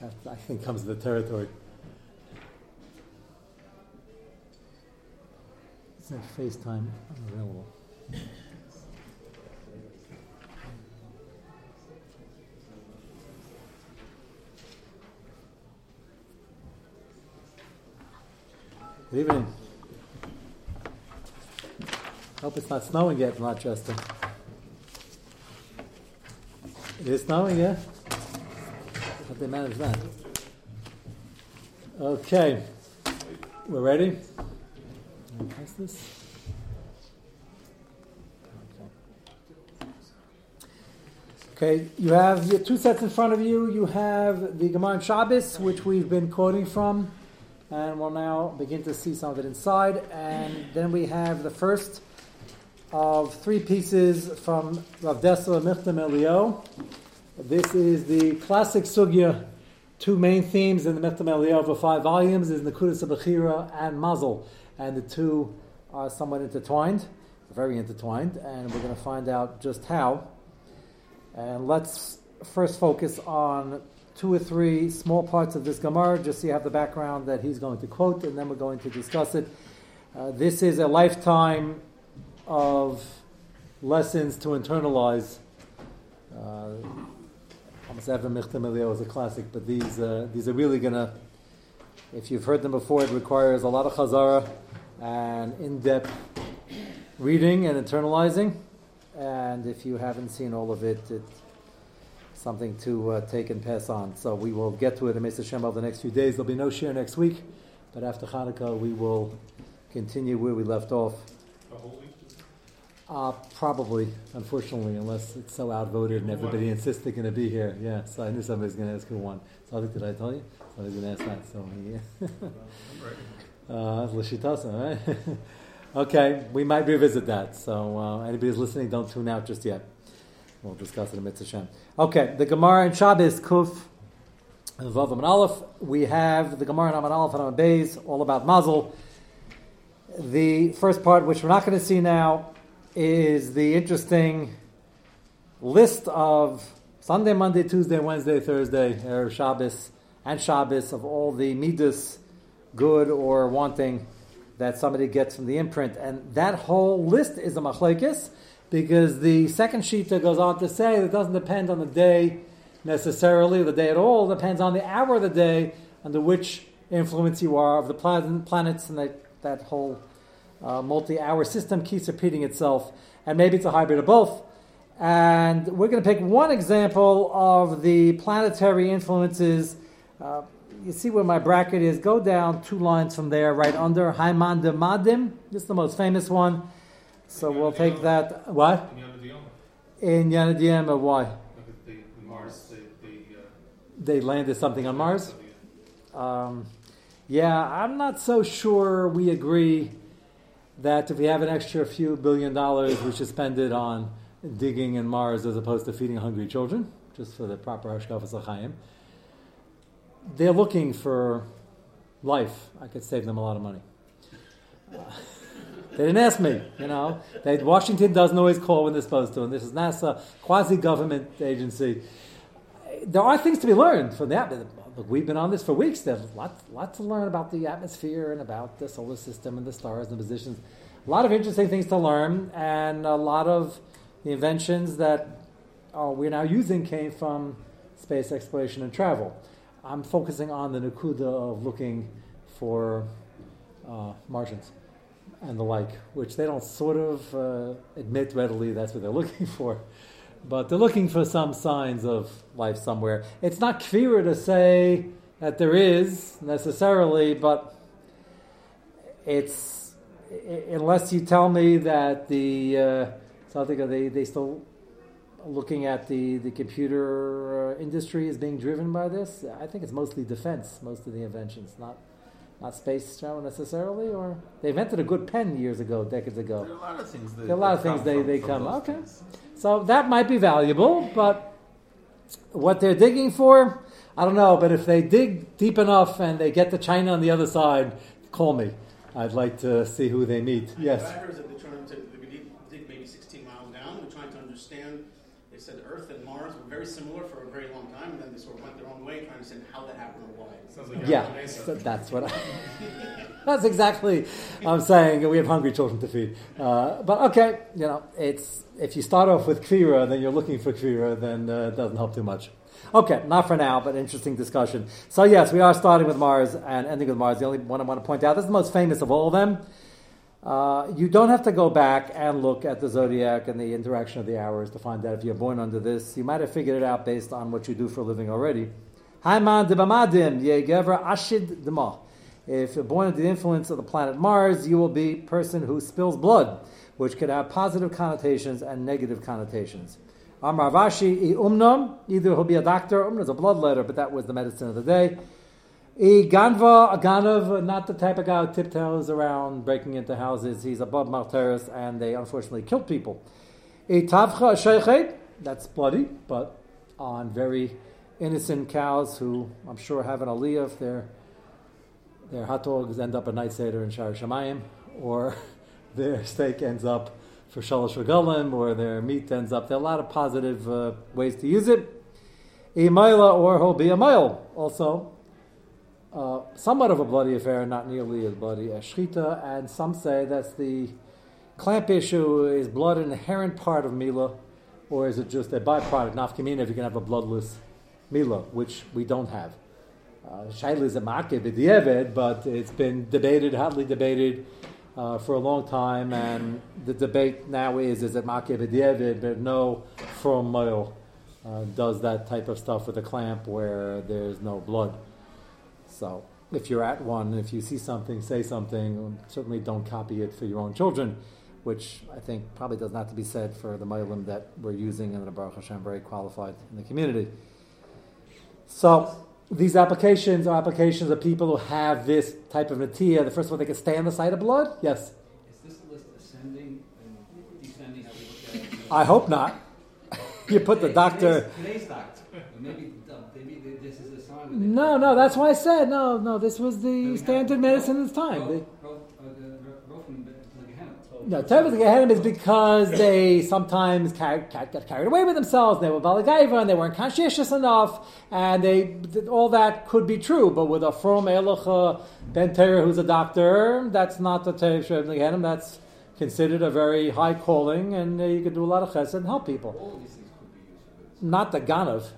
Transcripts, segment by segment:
That, I think comes with the territory. Is that FaceTime unavailable? Good evening. Hope it's not snowing yet in Rochester. It is snowing, yeah? They manage that? Okay. We're ready? This. Okay, you have your two sets in front of you. You have the Gemara and Shabbos, which we've been quoting from, and we'll now begin to see some of it inside. And then we have the first of three pieces from Rav Dessler Michtam Elio. This is the classic sugya. Two main themes in the Michtam Elio for five volumes is Nakudas Bechira and Mazel, and the two are somewhat intertwined, very intertwined, and we're going to find out just how. And let's first focus on two or three small parts of this Gemara, just so you have the background that he's going to quote, and then we're going to discuss it. Uh, this is a lifetime of lessons to internalize. Uh, Ever Michtam is a classic, but these uh, these are really gonna. If you've heard them before, it requires a lot of chazara and in-depth reading and internalizing and if you haven't seen all of it, it's something to uh, take and pass on. So we will get to it in Mesa Shem over the next few days. There'll be no share next week, but after Hanukkah we will continue where we left off. Uh, probably, unfortunately, unless it's so outvoted and everybody insists they're going to be here. Yeah, so I knew somebody was going to ask who won. So did I tell you? Somebody's going to ask that. So yeah. uh, right? Okay, we might revisit that. So uh, anybody who's listening, don't tune out just yet. We'll discuss it in Mitzvah Shem. Okay, the Gemara and Shabbos, Kuf, and Vav and Aleph. We have the Gemara in Amad Aleph and Amad Beis, all about Mazel. The first part, which we're not going to see now, is the interesting list of Sunday, Monday, Tuesday, Wednesday, Thursday, Erev Shabbos, and Shabbos of all the midas, good or wanting that somebody gets from the imprint. And that whole list is a machlekes because the second shita goes on to say it doesn't depend on the day necessarily, the day at all. It depends on the hour of the day under which influence you are of the planets and that, that whole uh, multi-hour system keeps repeating itself. And maybe it's a hybrid of both. And we're going to pick one example of the planetary influences. Uh, you see where my bracket is. Go down two lines from there, right under Haimanda Madim. This is the most famous one. So we'll take that. What? In Yanadiyama, why? They landed something on Mars? Um, yeah, I'm not so sure we agree that if we have an extra few billion dollars, we should spend it on digging in Mars as opposed to feeding hungry children, just for the proper Hashkafas L'chaim they're looking for life. I could save them a lot of money. Uh, they didn't ask me, you know. They, Washington doesn't always call when they're supposed to, and this is NASA, quasi-government agency. There are things to be learned from that. Look, we've been on this for weeks. There's lots, lots to learn about the atmosphere and about the solar system and the stars and the positions. A lot of interesting things to learn, and a lot of the inventions that uh, we're now using came from space exploration and travel. I'm focusing on the Nakuda of looking for uh, Martians and the like, which they don't sort of uh, admit readily that's what they're looking for. But they're looking for some signs of life somewhere. It's not clear to say that there is necessarily, but it's unless you tell me that the uh, something they they still looking at the, the computer uh, industry is being driven by this? I think it's mostly defense, most of the inventions, not not space travel necessarily, or they invented a good pen years ago, decades ago. There are a lot of things. That, there are a lot of things they, they come. Okay, things. so that might be valuable, but what they're digging for, I don't know. But if they dig deep enough and they get to China on the other side, call me. I'd like to see who they meet. Yes. Very similar for a very long time, and then they sort of went their own way, trying to understand how that happened or why. Like Yeah, so that's what I, that's exactly I'm saying. We have hungry children to feed. Uh, but okay, you know, it's if you start off with kvira, then you're looking for kvira, then uh, it doesn't help too much. Okay, not for now, but interesting discussion. So yes, we are starting with Mars and ending with Mars. The only one I want to point out, this is the most famous of all of them. Uh, you don't have to go back and look at the zodiac and the interaction of the hours to find out if you're born under this. You might have figured it out based on what you do for a living already. If you're born under the influence of the planet Mars, you will be a person who spills blood, which could have positive connotations and negative connotations. Amar Vashi, umnam, either he'll be a doctor, umnam is a bloodletter, but that was the medicine of the day. E ganva, a not the type of guy who tiptoes around breaking into houses. He's above Malteris, and they unfortunately killed people. E tavcha, sheichet, that's bloody, but on very innocent cows who I'm sure have an aliyah if their, their hot dogs end up a night seder in Shar Shemayim, or their steak ends up for Shalosh Regalim, or their meat ends up. There are a lot of positive uh, ways to use it. E maila, or he'll be a mile also uh, somewhat of a bloody affair, not nearly as bloody as Shchita, and some say that's the clamp issue is blood an inherent part of Mila, or is it just a byproduct, nafkamina, if you can have a bloodless Mila, which we don't have. Uh, Shaila is a makeh but it's been debated, hotly debated uh, for a long time, and the debate now is is it makeh but no from uh, does that type of stuff with a clamp where there's no blood. So if you're at one, if you see something, say something. Um, certainly don't copy it for your own children, which I think probably does not have to be said for the Moilim that we're using and the Baruch Hashem very qualified in the community. So these applications are applications of people who have this type of natia. The first one, they can stay on the side of blood. Yes. Is this list ascending and descending? I hope not. you put the doctor. Today's, today's doctor. Maybe no, no, that's why I said no, no. This was the standard medicine at the time. The, no, Tevis Gehenim is because they sometimes got carried away with themselves. They were balagaiva and they weren't conscientious enough, and they all that could be true. But with a from Elocha Ben Terah, who's a doctor, that's not the Tevis Gehenim. That's considered a very high calling, and uh, you can do a lot of chesed and help people. Not the ganav.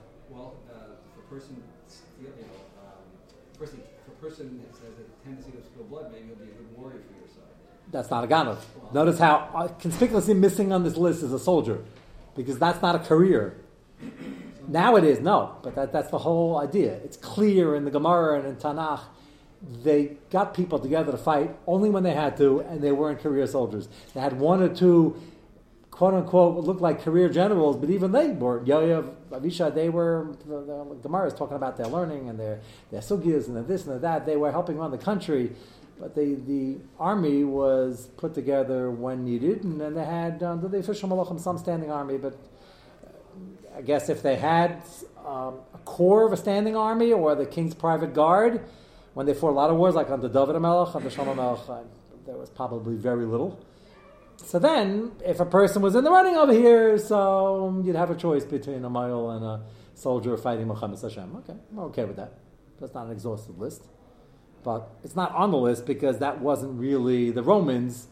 Well, uh, the person person has a tendency to spill blood, maybe he'll be a good warrior for your side. That's not a Ganav. Notice how uh, conspicuously missing on this list is a soldier, because that's not a career. now it is, no, but that, that's the whole idea. It's clear in the Gemara and in Tanakh. They got people together to fight only when they had to, and they weren't career soldiers. They had one or two quote unquote looked like career generals, but even they were Yoav, Avisha. They were the, Gemara is talking about their learning and their their sugyas and their this and their that. They were helping run the country, but the the army was put together when needed, and then they had under the official malachim some standing army. But uh, I guess if they had um, a core of a standing army or the king's private guard, when they fought a lot of wars, like under David Melech, under Shlomo Melech, uh, there was probably very little. So then, if a person was in the running over here, so you'd have a choice between a mile and a soldier fighting Muhammad Hashem. Okay, I'm okay with that. That's not an exhaustive list. But it's not on the list because that wasn't really the Romans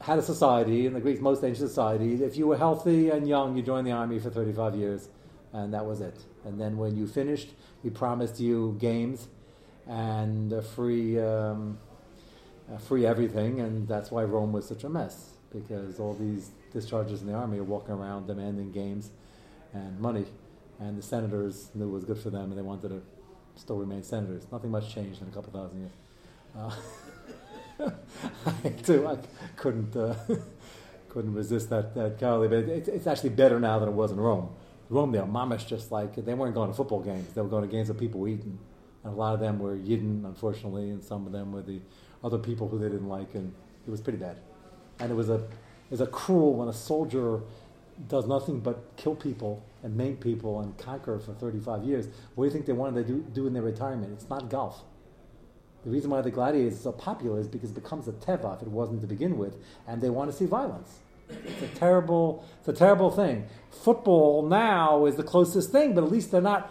had a society, in the Greeks, most ancient society. If you were healthy and young, you joined the army for 35 years, and that was it. And then when you finished, we promised you games and free, um, free everything, and that's why Rome was such a mess because all these discharges in the army are walking around demanding games and money, and the senators knew it was good for them, and they wanted to still remain senators. Nothing much changed in a couple thousand years. Uh, I too, I couldn't uh, couldn't resist that that cowardly, but it, it's actually better now than it was in Rome. Rome, they were just like they weren't going to football games; they were going to games of people eating. And a lot of them were Yidden, unfortunately, and some of them were the other people who they didn't like, and it was pretty bad and it was a it was a cruel when a soldier does nothing but kill people and maim people and conquer for 35 years. What do you think they wanted to do, do in their retirement? It's not golf. The reason why the gladiators are so popular is because it becomes a teva if it wasn't to begin with, and they want to see violence. It's a terrible, it's a terrible thing. Football now is the closest thing, but at least they're not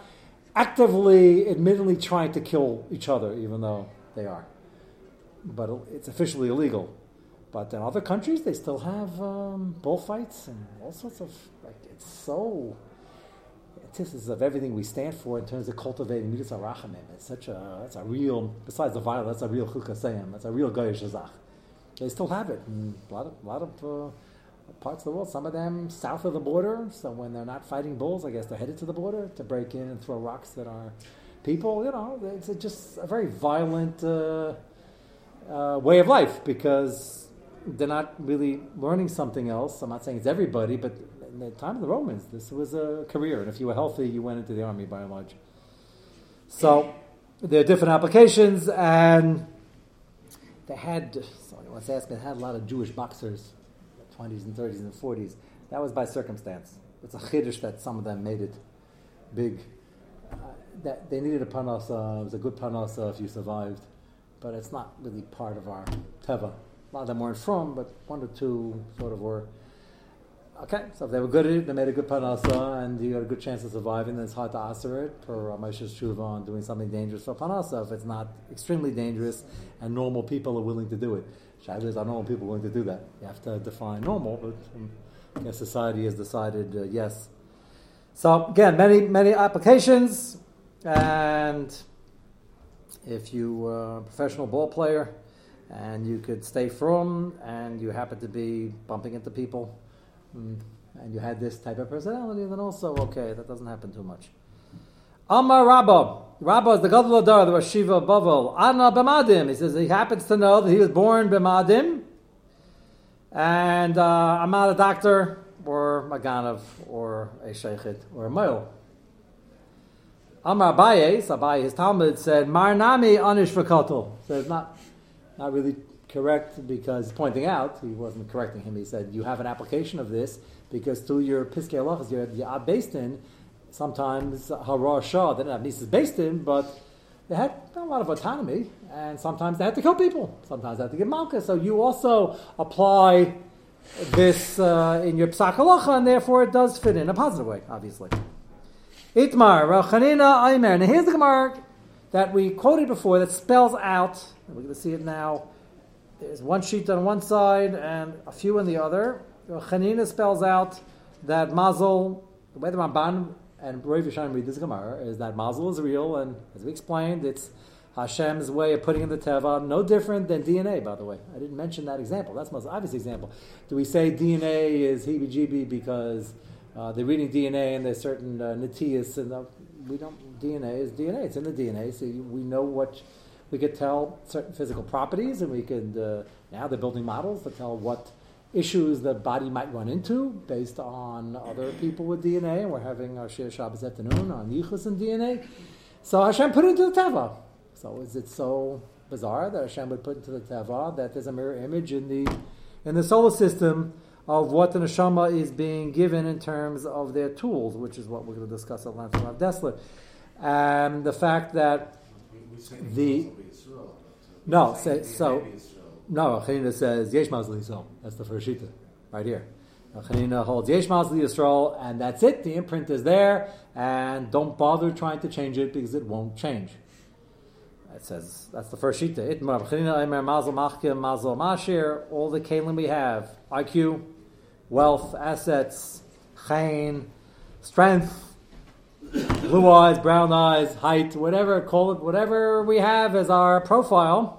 actively, admittedly trying to kill each other, even though they are. But it's officially illegal. But in other countries, they still have um, bullfights and all sorts of like. It's so antithesis of everything we stand for in terms of cultivating midas harachamim. It's such a that's a real besides the violence, that's a real chukasayim. That's a real goyish zach. They still have it in a lot of, a lot of uh, parts of the world. Some of them south of the border. So when they're not fighting bulls, I guess they're headed to the border to break in and throw rocks that are people. You know, it's just a very violent uh, uh, way of life because they're not really learning something else. I'm not saying it's everybody, but in the time of the Romans, this was a career, and if you were healthy, you went into the army by and large. So there are different applications, and they had. Somebody wants to me, they had a lot of Jewish boxers, twenties and thirties and forties. That was by circumstance. It's a chiddush that some of them made it big. Uh, that they needed a panasa. It was a good panasa if you survived, but it's not really part of our teva. A lot of them weren't from, but one or two sort of were. Okay, so if they were good at it, they made a good panasa, and you had a good chance of surviving, then it's hard to answer it per Moshe's Shuva on doing something dangerous for panasa if it's not extremely dangerous and normal people are willing to do it. Shabbos are normal people willing to do that. You have to define normal, but um, I guess society has decided uh, yes. So again, many many applications, and if you were a professional ball player and you could stay from and you happen to be bumping into people Mm. and you had this type of personality, then also, okay, that doesn't happen too much. Amar Rabba. Rabba is the Gadol Adar, the Rashiva Bavel. Anna B'madim. He says he happens to know that he was born B'madim. And uh, I'm not a doctor or a Ganav or a Sheikhit or a male. Amar Abaye, Abaye, his Talmud said, Marnami Anish V'kotel. So it's not, not really correct because pointing out, he wasn't correcting him, he said, you have an application of this because through your Piskei Halachas, your Yad based in, sometimes Harar Shah, they didn't have nieces based in, but they had a lot of autonomy, and sometimes they had to kill people, sometimes they had to give malka. So you also apply this uh, in your Psak Halacha, and therefore it does fit in a positive way, obviously. Itmar, Rachanina Aimer. Now here's the Gemara that we quoted before that spells out, and we're going to see it now there's one sheet on one side and a few on the other. Chanina spells out that Mazel, the way the Ramban and Rav Yishan read this Gemara is that Mazel is real, and as we explained, it's Hashem's way of putting in the Teva, no different than DNA, by the way. I didn't mention that example. That's the most obvious example. Do we say DNA is heebie-jeebie because uh, they're reading DNA and there's certain uh, natias, and uh, we don't, DNA is DNA, it's in the DNA, so we know what we could tell certain physical properties, and we could uh, now they're building models to tell what issues the body might run into based on other people with DNA. And we're having our Shir Shabbos afternoon on Yichus and DNA. So Hashem put it into the Teva. So is it so bizarre that Hashem would put into the Teva that there's a mirror image in the in the solar system of what the neshama is being given in terms of their tools, which is what we're going to discuss at length with Dessler. And the fact that the no, so, so no, Chanina says Yesh Mazli Yisrael. That's the first shita, right here. Chanina holds Yesh Mazli Yisrael, and that's it. The imprint is there, and don't bother trying to change it because it won't change. It says that's the first shita. Itmar Chanina Emer Mazel Machkim Mazel Mashir. All the kalim we have: IQ, wealth, assets, chain, strength blue eyes, brown eyes, height, whatever, call it whatever we have as our profile.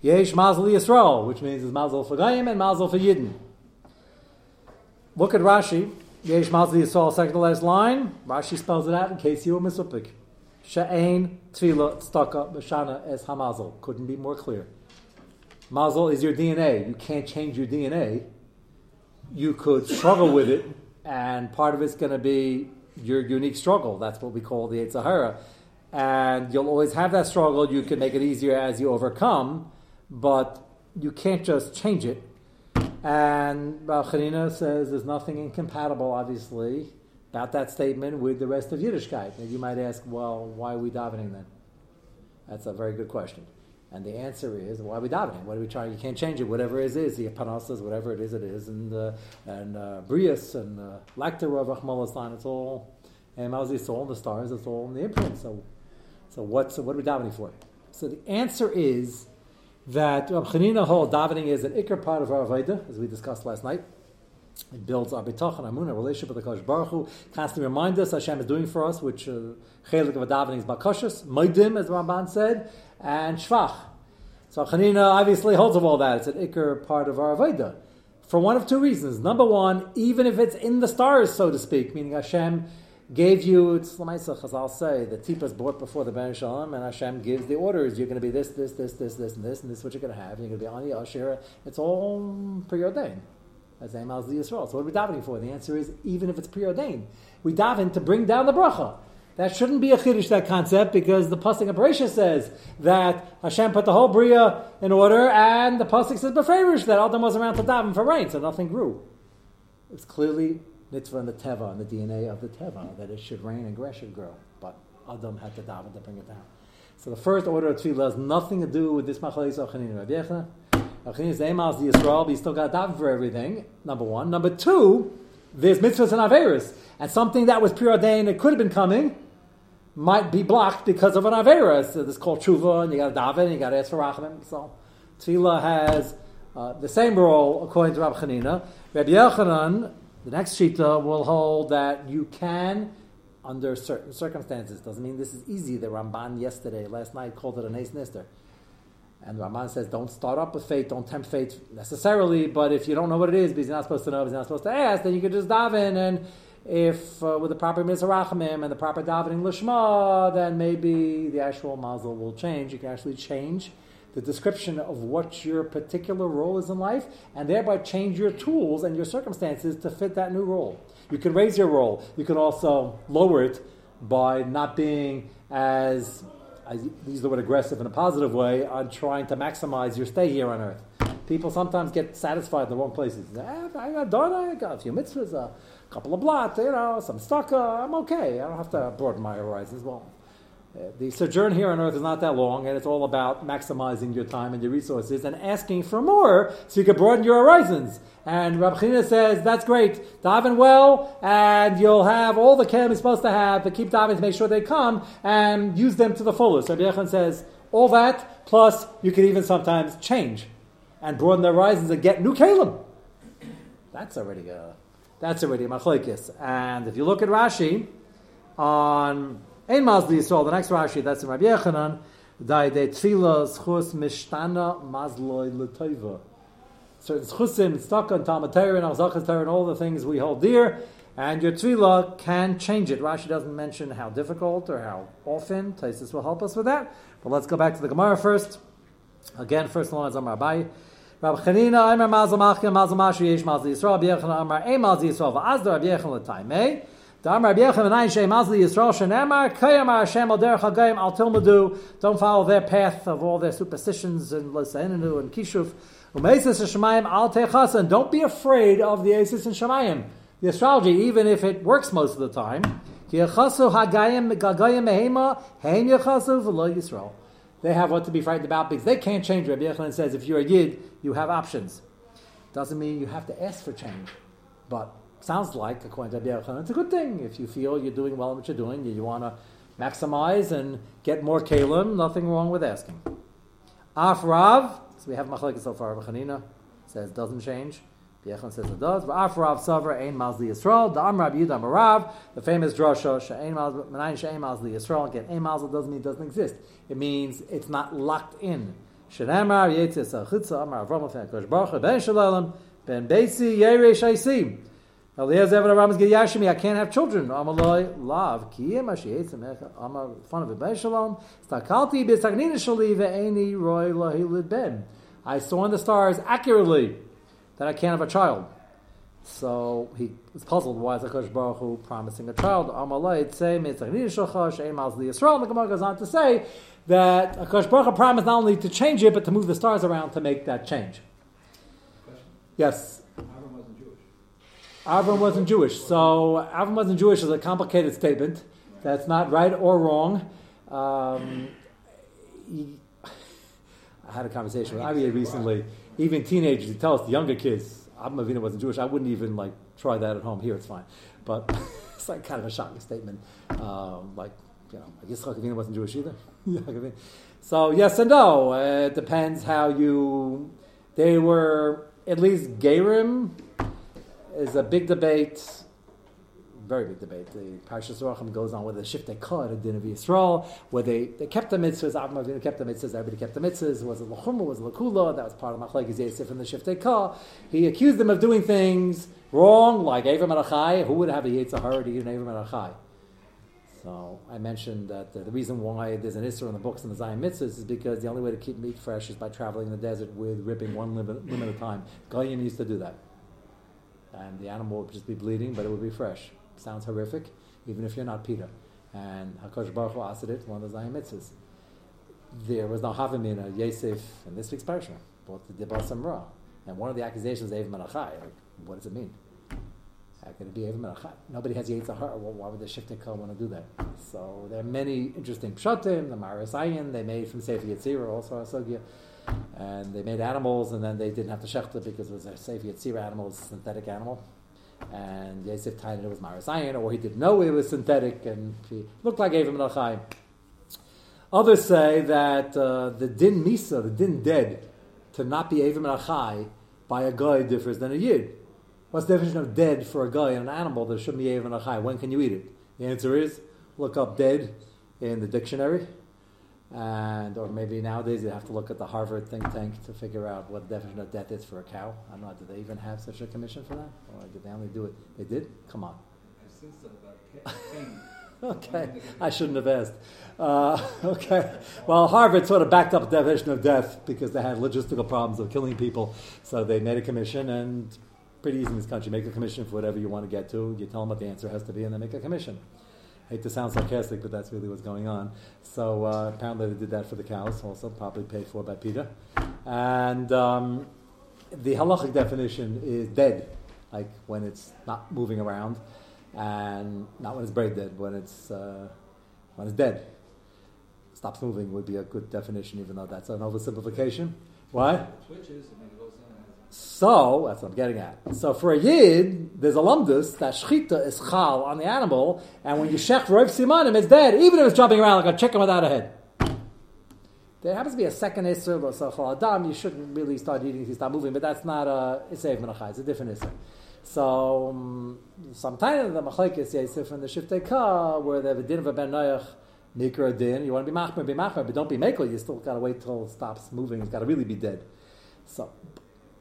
Yesh Mazel Yisrael, which means is Mazel for Goyim and Mazel for Yidden. Look at Rashi. Yesh Mazel Yisrael, second to last line. Rashi spells it out in case you were misupik. She'ain tefillah staka b'shana es hamazel. Couldn't be more clear. Mazel is your DNA. You can't change your DNA. You could struggle with it, and part of it's going to be your unique struggle. That's what we call the Sahara. And you'll always have that struggle. You can make it easier as you overcome, but you can't just change it. And Chanina says there's nothing incompatible, obviously, about that statement with the rest of Yiddishkeit. And you might ask, well, why are we davening then? That's a very good question. And the answer is, why are we davening? What are we trying? You can't change it. Whatever it is, the panasas, whatever it is, it is. And uh, and uh, Brius and uh, Lactara of it's all, and Mauzi, it's all in the stars, it's all in the imprint. So, so what's what are we davening for? So the answer is that Rab Chanina holds davening is an ikr part of our Avodah, as we discussed last night. It builds our bitach and amun, a relationship with the Kosh Baruch Hu. Constantly remind us Hashem is doing for us, which uh, chelik of a davening is bakashas, maidim, as Ramban said, and shvach. So Chanina obviously holds of all that. It's an ikr part of our avodah. For one of two reasons. Number one, even if it's in the stars, so to speak, meaning Hashem gave you, it's Lamaisa Chazal say, the tipas bought before the Ben Shalom, and Hashem gives the orders. You're going to be this, this, this, this, this, and this, and this is what you're going to have. and You're going to be Ani Ashira. It's all preordained. As Amal Yisrael. So what are we davening for? The answer is even if it's preordained, we daven to bring down the bracha. That shouldn't be a chiddush that concept because the pasuk of Bereishis says that Hashem put the whole bria in order, and the pasuk says beferish that Adam was around to daven for rain, so nothing grew. It's clearly mitzvah in the teva, in the DNA of the teva, that it should rain and grass should grow. But Adam had to daven to bring it down. So the first order of tefillah has nothing to do with this machalei Achanin Rabbi Yechna. Achanin is the Yisrael, but you still got daven for everything. Number one. Number two, there's mitzvahs and averis, and something that was preordained that could have been coming might be blocked because of an avera. So this is called tshuva, and you got to daven, and you got to ask for rachamim. So tefillah has uh, the same role according to Rabbi Chanina. Rabbi Yochanan the next shita will hold that you can, under certain circumstances, doesn't mean this is easy. The Ramban yesterday, last night, called it a Nes Nister. And Ramban says, don't start up with faith, don't tempt faith necessarily, but if you don't know what it is, because you're not supposed to know, because you're not supposed to ask, then you can just daven, and if uh, with the proper Mizrachimim and the proper davening Lishma, then maybe the actual mazel will change. You can actually change the description of what your particular role is in life, and thereby change your tools and your circumstances to fit that new role. You can raise your role. You can also lower it by not being as, I use the word aggressive in a positive way, on trying to maximize your stay here on earth. People sometimes get satisfied in the wrong places. Eh, I got done, I got a few mitzvahs, a couple of blot, you know, some stucco, I'm okay. I don't have to broaden my horizons. Well, Uh, the sojourn here on earth is not that long, and it's all about maximizing your time and your resources and asking for more so you can broaden your horizons. And China says, that's great. Daven well, and you'll have all the care you're supposed to have, but keep diving to make sure they come and use them to the fullest. Rabbi Yechon says, all that, plus you can even sometimes change and broaden the horizons and get new kalim. That's already a, that's already a machlekes. And if you look at Rashi on Ein Mazli Yisrael, the next Rashi, that's in Rabbi Yochanan, Dai de Tfila Schus Mishtana Mazloi L'Toiva. So it's Chusim, Tztaka, Talmud Torah, and Alzachas Torah, and all the things we hold dear, and your Tfila can change it. Rashi doesn't mention how difficult or how often. Taisus will help us with that. But let's go back to the Gemara first. Again, first one is Amar Abai. Rabbi Chanina, Amar Mazal Machia, Mazal Mashi, Yesh Mazal Yisrael, Rabbi Yochanan, Amar Ein Mazal Yisrael, Va'azda Rabbi Yochanan L'Taimei, don't follow their path of all their superstitions and Lesainanu and Kishuf. Don't be afraid of the Asis and Shemayim, the astrology, even if it works most of the time. They have what to be frightened about because they can't change. Rabbi Yechon says if you're a Yid, you have options. Doesn't mean you have to ask for change. But sounds like, according to Rabbi it's a good thing. If you feel you're doing well in what you're doing, you, want to maximize and get more kalim, nothing wrong with asking. Af Rav, so we have machlekes so far. Chanina says doesn't change. Yechon says it does. Af Rav Savra Ein Mazli Yisrael. The Amrav Yudam Rav, the famous drasha She'ein Menayin She'ein Mazli Yisrael. Again, Ein Mazli doesn't mean it doesn't exist. It means it's not locked in. Shenemar Yetzis Achitza Amar Avram Kosh Baruch Ben Ben Beisi Yerei Shaisim. I can't have children. Amaloi lav kiyem ashiyetz amar fun of it shalom. Stakalti b'stagnina shali ve'eni roy lahilid ben. I saw in the stars accurately that I can't have a child. So he was puzzled why is Akash Baruch Hu promising a child. Amaloi say mitzagnina shalcha she'em li Yisrael. The Gemara goes on to say that Akash Baruch Hu promised not only to change it but to move the stars around to make that change. Yes. Avram wasn't Jewish. So Avram wasn't Jewish is a complicated statement. That's not right or wrong. Um, I had a conversation with Avi recently. Even teenagers, he tell us the younger kids, Abba Avinu wasn't Jewish. I wouldn't even like try that at home. Here, it's fine, but it's like kind of a shocking statement. Um, like, you know, I guess Avinu wasn't Jewish either. so yes and no. It depends how you. They were at least Gerim is a big debate very big debate. The Parshas Racham goes on whether the Shiftei Kah a din of Yisrael, where they, they kept the mitzvahs, Avram kept the mitzvahs, everybody kept the mitzvahs, was it Lachumah, was it Lakula, that was part of Machlekes Yosef and the Shiftei Kah. He accused them of doing things wrong, like Avram Arachai, who would have a Yitzhahara to eat an Avram Arachai? So I mentioned that the reason why there's an Isser in the books and the Zion mitzvahs is because the only way to keep meat fresh is by traveling in the desert with ripping one limb, limit at a time. Goyim used to do that. And the animal would just be bleeding, but it would be fresh. Sounds horrific, even if you're not PETA. And Hakadosh Baruch Hu asked it one of the Zion mitzvahs. There was no Havamina, Yosef, in this week's parsha, brought the Dibasam Ra. And one of the accusations is Ev Menachai. Like, what does it mean? How could it be Ev Menachai? Nobody has Yitzhahar. Well, why would the Shiftekal want to do that? So there are many interesting pshatim. The Maris Ayin, they made from Sefer Yetzirah, also Asogya. And they made animals, and then they didn't have to shechta because it was a Sefer Yetzirah animal, a synthetic animal and Yosef it was Marasayan, or he didn't know it was synthetic, and he looked like Avim Nachayim. Others say that uh, the din misa, the din dead, to not be Avim Nachai by a guy differs than a yid. What's the definition of dead for a guy and an animal that shouldn't be Avim Nachai? When can you eat it? The answer is look up dead in the dictionary and or maybe nowadays you have to look at the Harvard think tank to figure out what the definition of death is for a cow. I don't know. Do they even have such a commission for that, or did they only do it? They did. Come on. I've seen stuff about pain. okay, I shouldn't have asked. Uh, okay, well, Harvard sort of backed up the definition of death because they had logistical problems of killing people, so they made a commission and. Pretty easy in this country. Make a commission for whatever you want to get to. You tell them what the answer has to be, and then make a commission hate to sound sarcastic, but that's really what's going on. So uh, apparently they did that for the cows, also probably paid for by PETA. And um, the halachic definition is dead, like when it's not moving around, and not when it's brain dead, when it's uh, when it's dead. Stops moving would be a good definition, even though that's an oversimplification. Why? Twitches, so, that's what I'm getting at. So for a Yid, there's a lumdus that shchita is chal on the animal, and when you shech roiv simanim, it's dead, even if it's jumping around like a chicken without a head. There happens to be a second Isser, or Adam, you shouldn't really start eating if you start moving, but that's not a Isser Menachai, it's a different Isser. So, um, sometimes the Machlaikis Yisif from the Shiftei Ka, where they have a din of a Ben Noach, Nikra din, you want to be Machmer, be Machmer, but don't be Mekel, you still got to wait till it stops moving, it's got to really be dead. So,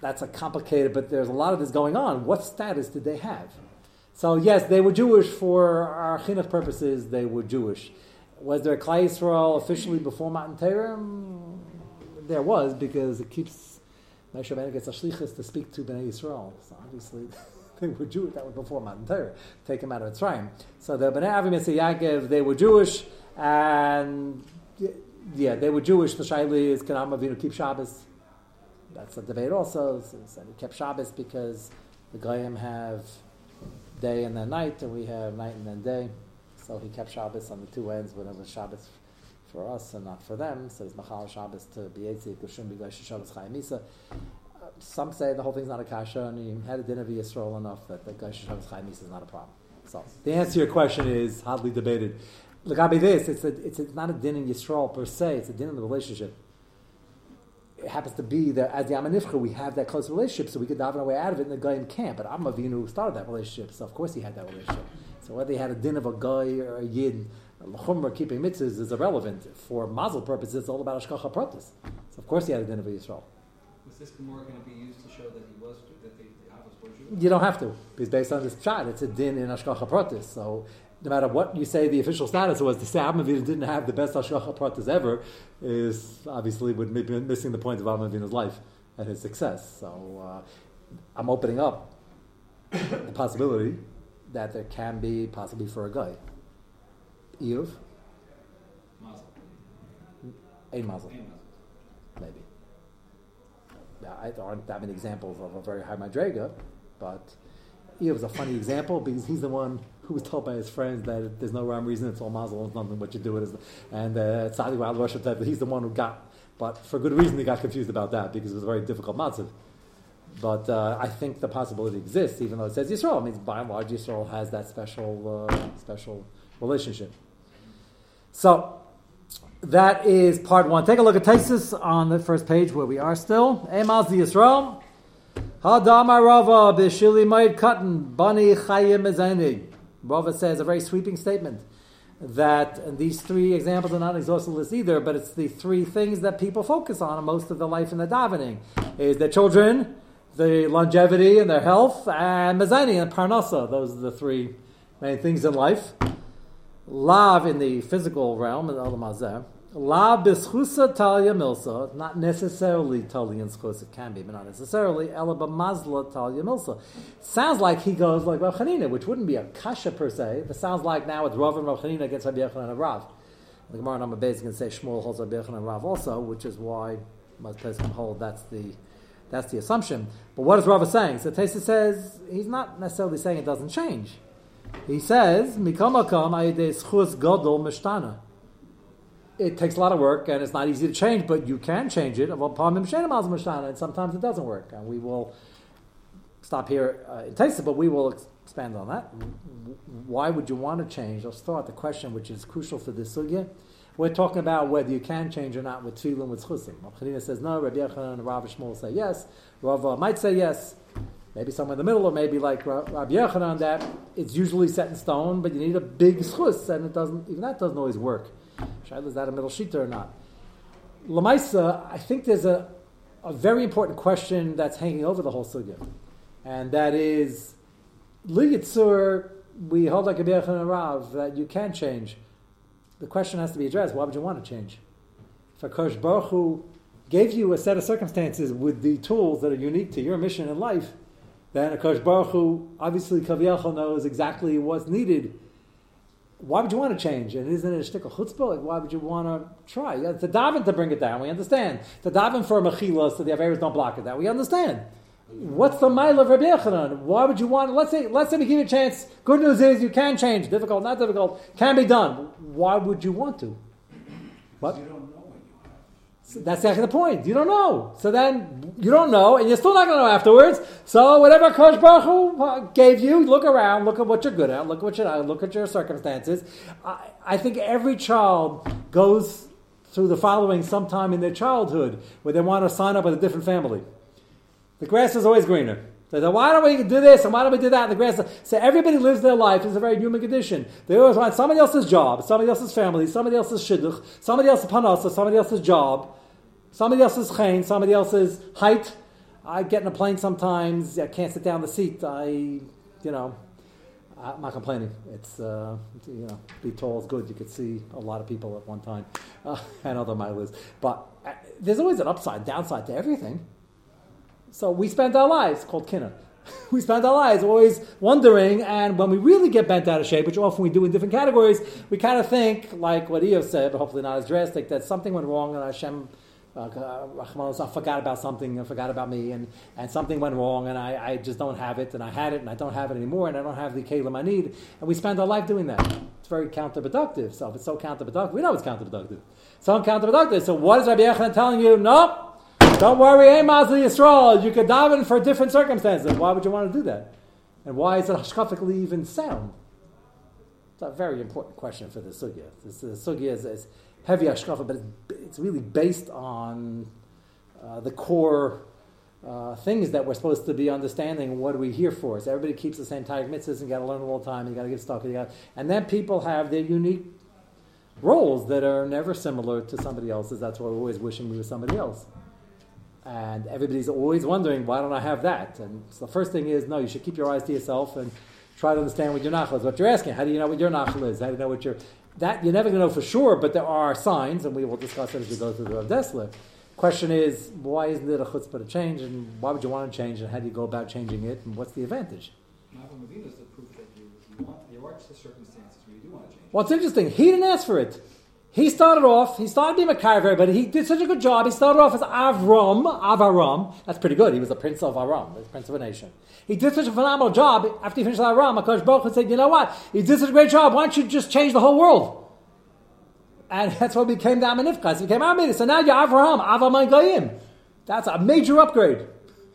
that's a complicated, but there's a lot of this going on. What status did they have? So yes, they were Jewish for our chinuch purposes. They were Jewish. Was there a Klai Yisrael officially before Matan Torah? There was because it keeps Moshe Rabbeinu gets a shlichus to speak to Bnei Yisrael. So obviously they were Jewish. That was before Matan Torah. Take him out of Mitzrayim. So the Bnei Avim Yaakov they were Jewish, and yeah, they were Jewish. The Shaili is Kanam Avinu keep Shabbos that's a debate also. So, we kept Shabbos because the Goyim have day and then night, and we have night and then day. So he kept Shabbos on the two ends when it was Shabbos for us and not for them. So he's Machal Shabbos to B'yetzi, Kushum B'gosh Shabbos Chayim Misa. Uh, some say the whole thing's not a kasha, and he had a dinner via Yisrael enough that the Gosh Shabbos Chayim Misa is not a problem. So the answer to your question is hotly debated. Look, I'll be this. It's, a, it's, a, it's not a din in Yisrael per se. It's a din in the relationship it happens to be that as the Amanifcha, we have that close relationship, so we could daven our way out of it, and the guy in camp. But Am Avinu started that relationship, so of course he had that relationship. So whether he had a din of a guy or a yid, l'chumra keeping mitzvahs is irrelevant. For mazel purposes, it's all about ashkacha pratis. So of course he had a din of a Yisrael. Was this Gemara going to be used to show that he was that the, the Avos were Jewish? You don't have to, because based on this chat, it's a din in ashkacha pratis. So no matter what you say the official status was, to say Avinu didn't have the best Hashgacha Pratis ever is obviously would be missing the point of Avinu's life and his success. So uh, I'm opening up the possibility that there can be possibly for a guy. Iyov? Mazel. A mazel. Maybe. I, there aren't that many examples of a very high madrega, but Iyov is a funny example because he's the one who was told by his friends that there's no rhyme reason, it's all mazel, it's nothing what you do it is. And uh, Tzadi Wild Russia type, he's the one who got But for good reason, he got confused about that because it was a very difficult matzav. But uh, I think the possibility exists, even though it says Yisrael. It means by and large, Yisrael has that special, uh, special relationship. So that is part one. Take a look at Taisus on the first page where we are still. Emaz Yisrael. Hadamar Rava b'shili ma'id katan bani chayim ezeni. Rava says a very sweeping statement that these three examples are not exhaustive list either, but it's the three things that people focus on most of their life in the davening is their children, the longevity and their health, and mezani and parnasa. Those are the three main things in life. Lav in the physical realm, in the La bischusa talia milsa, not necessarily talia schus, it can be, but not necessarily. Ela b'mazla talia milsa. Sounds like he goes like Rav Chanina, which wouldn't be a kasha per se, but sounds like now it's Rav and Rav Chanina against Rabbi Yochanan and Rav. The Gemara number base can say Shmuel holds Rabbi Yochanan and Rav also, which is why most places can hold that's the that's the assumption. But what is Rav saying? So Tesa says he's not necessarily saying it doesn't change. He says, Mikamakam aydes chus gadol mishtana it takes a lot of work and it's not easy to change, but you can change it. And sometimes it doesn't work. And we will stop here uh, in Taisa, but we will expand on that. Why would you want to change? Let's throw out the question, which is crucial for this sugya. We're talking about whether you can change or not with tefillin with chusim. Rabbi says no. Rabbi Yochanan and Rabbi Shmuel say yes. Rav might say yes. Maybe somewhere in the middle, or maybe like Rabbi Yochanan, that it's usually set in stone, but you need a big chus, and it doesn't. Even that doesn't always work. Shaila, is that a middle shita or not? Lamaisa, I think there's a, a very important question that's hanging over the whole sugya, and that is liyitzur. We hold like a and Rav that you can change. The question has to be addressed: Why would you want to change? If Akash Baruch Hu gave you a set of circumstances with the tools that are unique to your mission in life, then Akash Baruch Hu obviously Kaviyachal knows exactly what's needed why would you want to change? And isn't it a shtickle chutzpah? Like, why would you want to try? Yeah, to daven to bring it down, we understand. To daven for a mechila so the Averas don't block it down, we understand. What's the mile of Rabbi Yochanan? Why would you want? To let's say, let's say we give you a chance. Good news is you can change. Difficult, not difficult, can be done. Why would you want to? What? That's actually the point. You don't know. So then you don't know, and you're still not going to know afterwards. So whatever Kosh Baruch Hu uh, gave you, look around, look at what you're good at, look at what you're not, look at your circumstances. I, I think every child goes through the following sometime in their childhood where they want to sign up with a different family. The grass is always greener. They say, why don't we do this and why don't we do that? And the grass. So everybody lives their life. It's a very human condition. They always want somebody else's job, somebody else's family, somebody else's shidduch, somebody else's panasa, somebody else's job Somebody else's chain, somebody else's height. I get in a plane sometimes. I can't sit down the seat. I, you know, I'm not complaining. It's uh, you know, be tall is good. You could see a lot of people at one time, uh, and other miles. But uh, there's always an upside, downside to everything. So we spend our lives called kinna. we spend our lives always wondering, and when we really get bent out of shape, which often we do in different categories, we kind of think, like what Eo said, but hopefully not as drastic, that something went wrong and Hashem uh, I forgot about something, I forgot about me, and, and something went wrong, and I, I just don't have it, and I had it, and I don't have it anymore, and I don't have the kalim I need. And we spend our life doing that. It's very counterproductive. So if it's so counterproductive, we know it's counterproductive. So counterproductive. So what is Rabbi Yochanan telling you? No, don't worry, hey Yisrael, you could daven for different circumstances. Why would you want to do that? And why is it hashkafically even sound? It's a very important question for the sugya. This, the sugya is, is heavy ashkafa, but it's, it's really based on uh, the core uh, things that we're supposed to be understanding. What are we here for? So everybody keeps the same type mitzvahs and got to learn all the time. You got to get stuck. You got, and then people have their unique roles that are never similar to somebody else's. That's why we're always wishing we were somebody else. And everybody's always wondering, why don't I have that? And so the first thing is, no, you should keep your eyes to yourself and try to understand what your nachal is. What you're asking, how do you know what your nachal is? How do you know what your that you're never going to know for sure, but there are signs, and we will discuss it as we go through the Rav Dessler. Question is, why isn't it a chutzpah to change, and why would you want to change, and how do you go about changing it, and what's the advantage? Medina is the proof that you, you want, there are circumstances where you do want to change. Well, it's interesting. He didn't ask for it. He started off, he started being a carver, but he did such a good job. He started off as Avram, Avaram. That's pretty good. He was the prince of Aram, the prince of a nation. He did such a phenomenal job. After he finished Aram, Akash Baruch said, you know what? He did such a great job. Why don't you just change the whole world? And that's what became the Amanifkas. He became Amid. So now you're Avraham, Avamai Goyim. That's a major upgrade.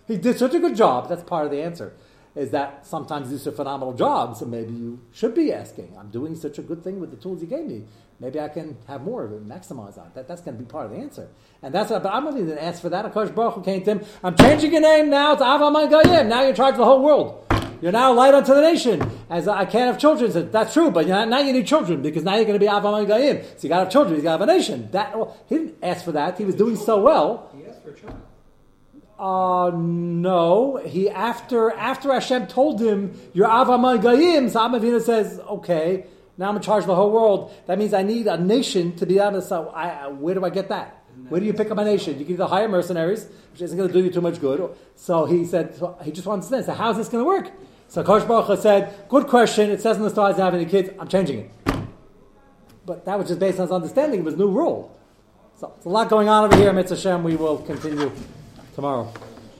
He did such a good job. That's part of the answer. Is that sometimes these are phenomenal jobs, so maybe you should be asking. I'm doing such a good thing with the tools you gave me. Maybe I can have more of it, maximize on it. That, that's going to be part of the answer. And that's what, but I'm not even going to ask for that. Akash Baruch Hu came to him. I'm changing your name now to Avamai Goyim. Now you're in charge of the whole world. You're now light unto the nation. As I can't have children. So that's true, but now you need children because now you're going to be Avamai Goyim. So you got to have children. You got to have a nation. That well, he didn't ask for that. He was doing so well. He asked for a child. Uh, no. He after after Hashem told him you're Av Hamon Goyim. So says, okay, now I'm in charge of the whole world. That means I need a nation to be honest. So I, where do I get that? Where do you pick up a nation? You can either hire mercenaries, which isn't going to do you too much good. So he said, so he just wants to understand. So how's this going to work? So Kosh Baruch said, good question. It says in the stars, you have any kids. I'm changing it. But that was just based on his understanding. It was new rule. So there's a lot going on over here. Mitzvah Hashem. We will continue tomorrow.